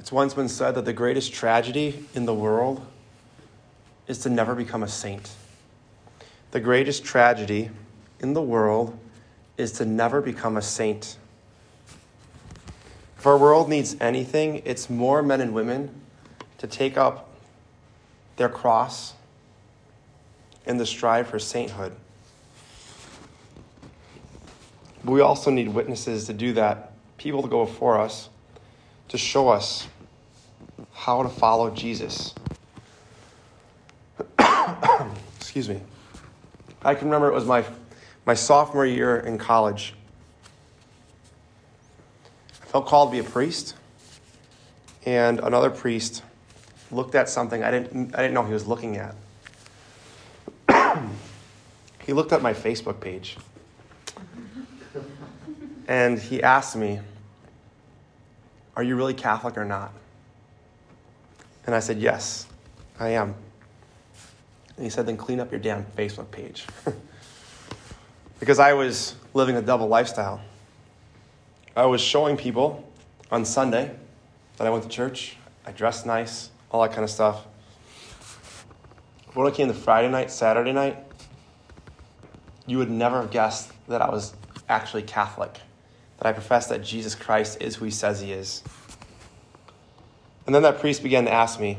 It's once been said that the greatest tragedy in the world is to never become a saint. The greatest tragedy in the world is to never become a saint. If our world needs anything, it's more men and women to take up their cross and to strive for sainthood. But we also need witnesses to do that, people to go before us to show us how to follow Jesus. Excuse me. I can remember it was my, my sophomore year in college. I felt called to be a priest, and another priest looked at something I didn't, I didn't know he was looking at. he looked at my Facebook page and he asked me, Are you really Catholic or not? And I said, Yes, I am. And he said, Then clean up your damn Facebook page. because I was living a double lifestyle. I was showing people on Sunday that I went to church, I dressed nice, all that kind of stuff. When it came to Friday night, Saturday night, you would never have guessed that I was actually Catholic, that I profess that Jesus Christ is who he says he is. And then that priest began to ask me,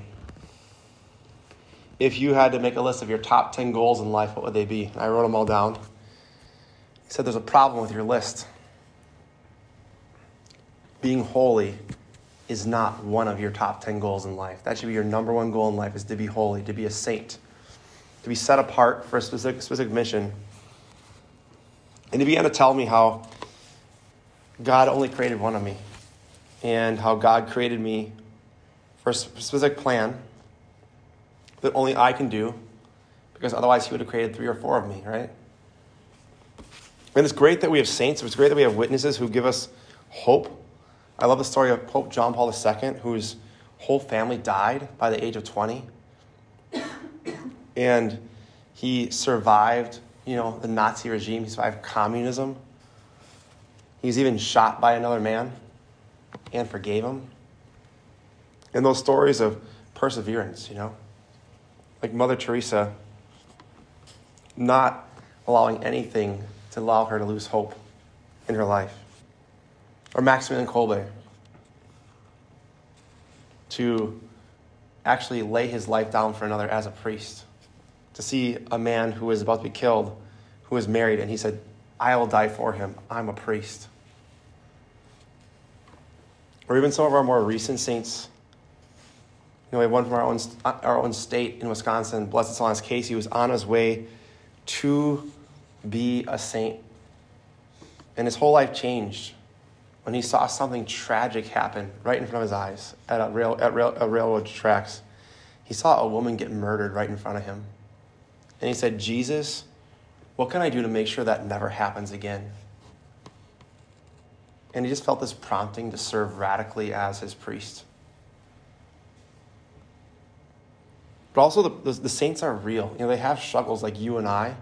if you had to make a list of your top 10 goals in life, what would they be? And I wrote them all down. He said, There's a problem with your list. Being holy is not one of your top 10 goals in life. That should be your number one goal in life is to be holy, to be a saint, to be set apart for a specific, specific mission. And he began to tell me how God only created one of me and how God created me for a specific plan that only I can do because otherwise he would have created three or four of me, right? And it's great that we have saints. It's great that we have witnesses who give us hope I love the story of Pope John Paul II, whose whole family died by the age of 20. And he survived, you know, the Nazi regime. He survived communism. He was even shot by another man and forgave him. And those stories of perseverance, you know, like Mother Teresa not allowing anything to allow her to lose hope in her life or Maximilian Kolbe to actually lay his life down for another as a priest. To see a man who was about to be killed, who was married, and he said, I will die for him. I'm a priest. Or even some of our more recent saints. You know, we have one from our own, our own state in Wisconsin, Blessed Solanus Casey, was on his way to be a saint. And his whole life changed when he saw something tragic happen right in front of his eyes at, a rail, at rail, a railroad tracks. He saw a woman get murdered right in front of him. And he said, Jesus, what can I do to make sure that never happens again? And he just felt this prompting to serve radically as his priest. But also, the, the, the saints are real. You know, they have struggles like you and I.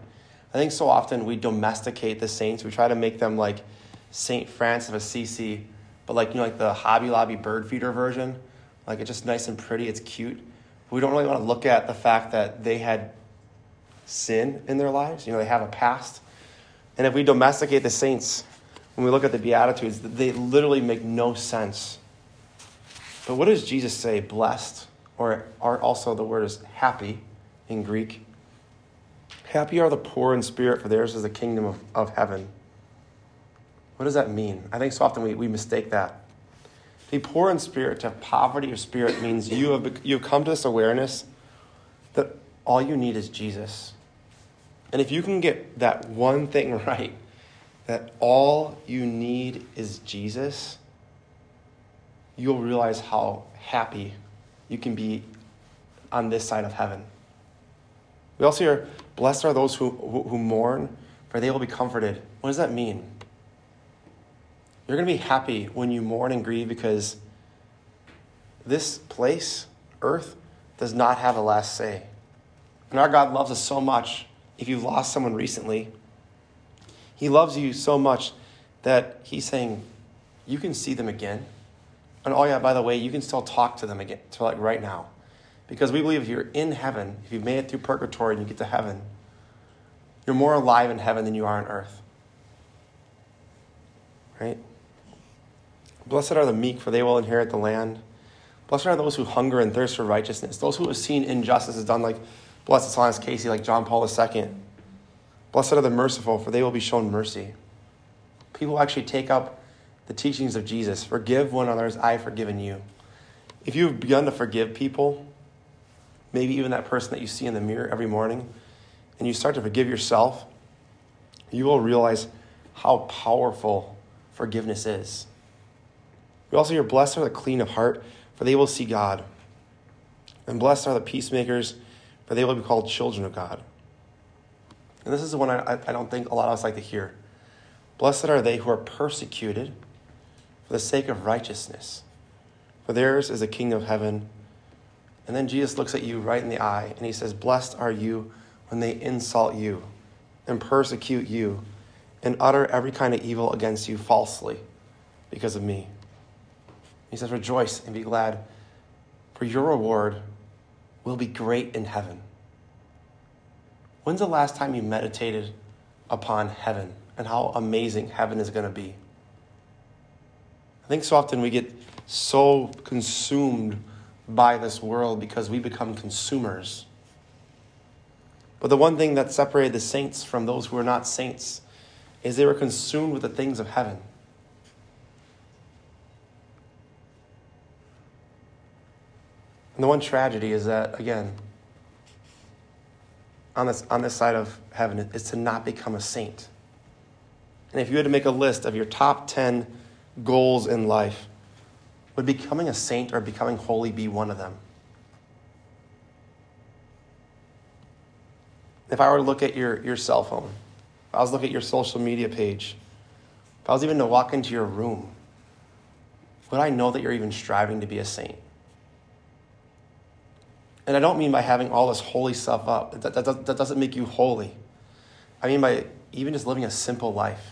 I think so often we domesticate the saints. We try to make them like St. Francis of Assisi, but like, you know, like the Hobby Lobby bird feeder version. Like, it's just nice and pretty, it's cute. We don't really want to look at the fact that they had sin in their lives. You know, they have a past. And if we domesticate the saints, when we look at the Beatitudes, they literally make no sense. But what does Jesus say? Blessed, or, or also the word is happy in Greek. Happy are the poor in spirit, for theirs is the kingdom of, of heaven. What does that mean? I think so often we, we mistake that. To be poor in spirit, to have poverty of spirit, means you have, you have come to this awareness that all you need is Jesus. And if you can get that one thing right, that all you need is Jesus, you'll realize how happy you can be on this side of heaven. We also hear, Blessed are those who, who, who mourn, for they will be comforted. What does that mean? You're going to be happy when you mourn and grieve because this place, earth, does not have a last say. And our God loves us so much. If you've lost someone recently, He loves you so much that He's saying, You can see them again. And oh, yeah, by the way, you can still talk to them again, to like right now. Because we believe if you're in heaven, if you've made it through purgatory and you get to heaven, you're more alive in heaven than you are on earth. Right? Blessed are the meek, for they will inherit the land. Blessed are those who hunger and thirst for righteousness, those who have seen injustice is done, like blessed Solanus Casey, like John Paul II. Blessed are the merciful, for they will be shown mercy. People actually take up the teachings of Jesus forgive one another as I have forgiven you. If you've begun to forgive people, maybe even that person that you see in the mirror every morning, and you start to forgive yourself, you will realize how powerful forgiveness is. We also hear, Blessed are the clean of heart, for they will see God. And blessed are the peacemakers, for they will be called children of God. And this is the one I, I don't think a lot of us like to hear. Blessed are they who are persecuted for the sake of righteousness, for theirs is the kingdom of heaven. And then Jesus looks at you right in the eye and he says, Blessed are you when they insult you and persecute you and utter every kind of evil against you falsely because of me. He says, Rejoice and be glad, for your reward will be great in heaven. When's the last time you meditated upon heaven and how amazing heaven is going to be? I think so often we get so consumed by this world because we become consumers. But the one thing that separated the saints from those who were not saints is they were consumed with the things of heaven. And the one tragedy is that, again, on this, on this side of heaven is to not become a saint. And if you had to make a list of your top 10 goals in life, would becoming a saint or becoming holy be one of them? If I were to look at your, your cell phone, if I was to look at your social media page, if I was even to walk into your room, would I know that you're even striving to be a saint? And I don't mean by having all this holy stuff up. That, that, that doesn't make you holy. I mean by even just living a simple life.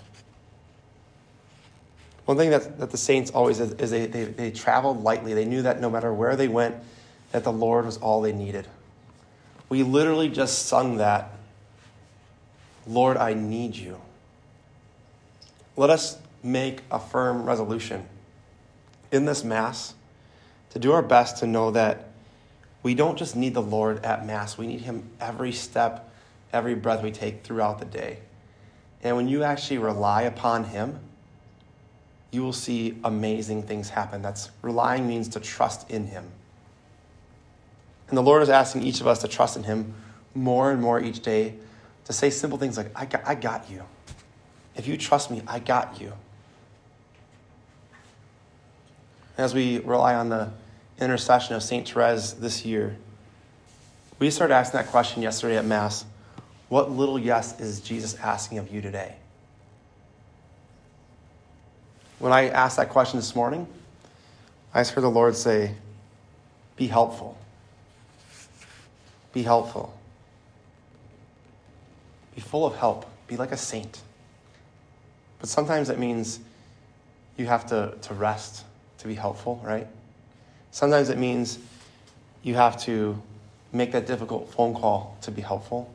One thing that, that the saints always is, is they, they, they traveled lightly. They knew that no matter where they went, that the Lord was all they needed. We literally just sung that Lord, I need you. Let us make a firm resolution in this Mass to do our best to know that we don't just need the Lord at Mass, we need Him every step, every breath we take throughout the day. And when you actually rely upon Him, you will see amazing things happen. That's relying means to trust in Him. And the Lord is asking each of us to trust in Him more and more each day, to say simple things like, I got, I got you. If you trust me, I got you. As we rely on the intercession of St. Therese this year, we started asking that question yesterday at Mass What little yes is Jesus asking of you today? When I asked that question this morning, I just heard the Lord say, Be helpful. Be helpful. Be full of help. Be like a saint. But sometimes that means you have to, to rest to be helpful, right? Sometimes it means you have to make that difficult phone call to be helpful.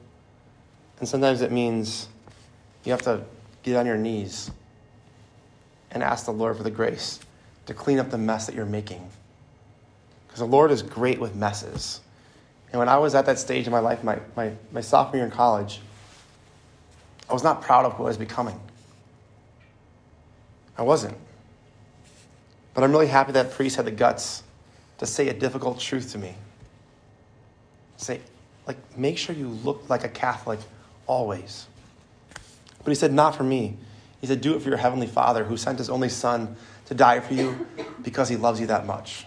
And sometimes it means you have to get on your knees and ask the Lord for the grace to clean up the mess that you're making. Because the Lord is great with messes. And when I was at that stage in my life, my, my, my sophomore year in college, I was not proud of who I was becoming. I wasn't. But I'm really happy that priest had the guts to say a difficult truth to me. Say, like, make sure you look like a Catholic always. But he said, not for me. He said, do it for your heavenly Father who sent his only Son to die for you because he loves you that much.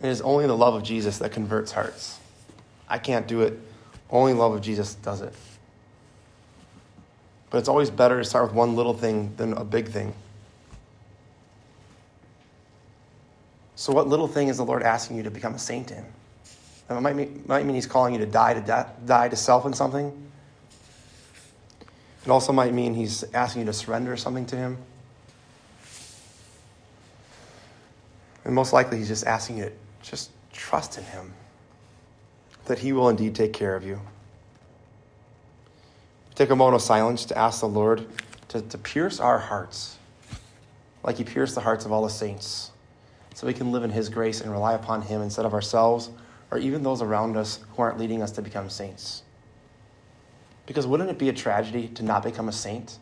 It is only the love of Jesus that converts hearts. I can't do it. Only love of Jesus does it. But it's always better to start with one little thing than a big thing. So, what little thing is the Lord asking you to become a saint in? it might mean, might mean He's calling you to die to death, die to self in something. It also might mean He's asking you to surrender something to Him. And most likely, he's just asking you to just trust in him, that he will indeed take care of you. Take a moment of silence to ask the Lord to, to pierce our hearts like he pierced the hearts of all the saints so we can live in his grace and rely upon him instead of ourselves or even those around us who aren't leading us to become saints. Because wouldn't it be a tragedy to not become a saint?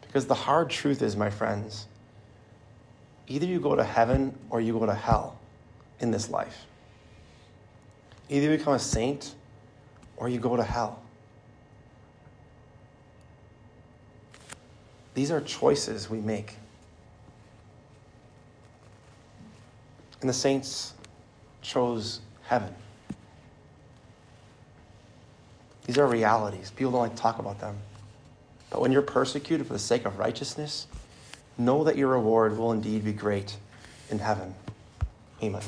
Because the hard truth is, my friends, either you go to heaven or you go to hell in this life. Either you become a saint or you go to hell. These are choices we make. And the saints chose heaven. These are realities. People don't like to talk about them. But when you're persecuted for the sake of righteousness, know that your reward will indeed be great in heaven. Amen.